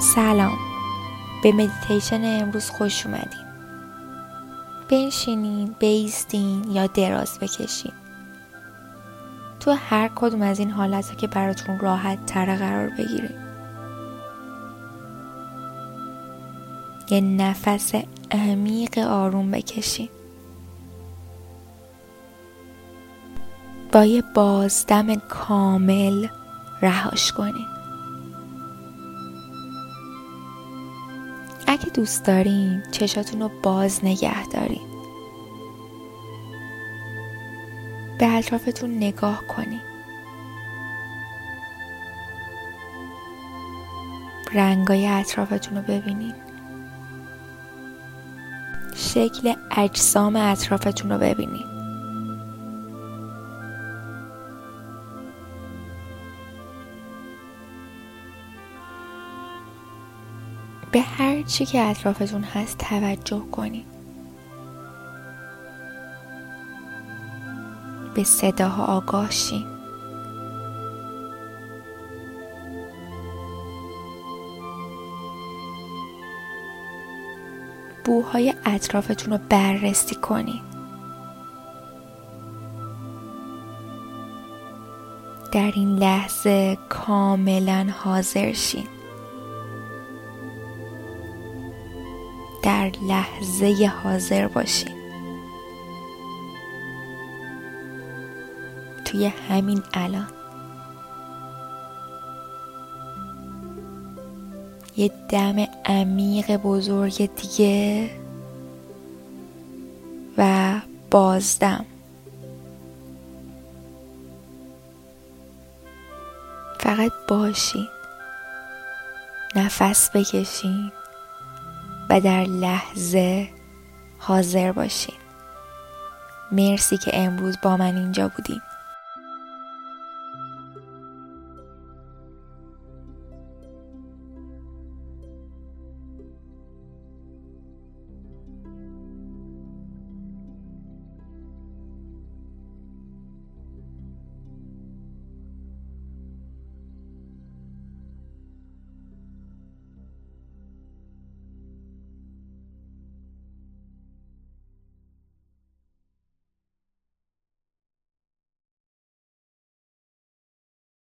سلام. به مدیتیشن امروز خوش اومدین. بنشینین بیستین یا دراز بکشین. تو هر کدوم از این حالت که براتون راحت تره قرار بگیرین یه نفس عمیق آروم بکشین. با یه بازدم کامل رهاش کنین. اگه دوست دارین چشاتون رو باز نگه دارین به اطرافتون نگاه کنین رنگای اطرافتون رو ببینین. شکل اجسام اطرافتون رو ببینین. به هر چی که اطرافتون هست توجه کنید به صداها آگاه شین. بوهای اطرافتون رو بررسی کنید در این لحظه کاملا حاضر شین. در لحظه حاضر باشین توی همین الان. یه دم عمیق بزرگ دیگه و بازدم. فقط باشین. نفس بکشین. و در لحظه حاضر باشین. مرسی که امروز با من اینجا بودین.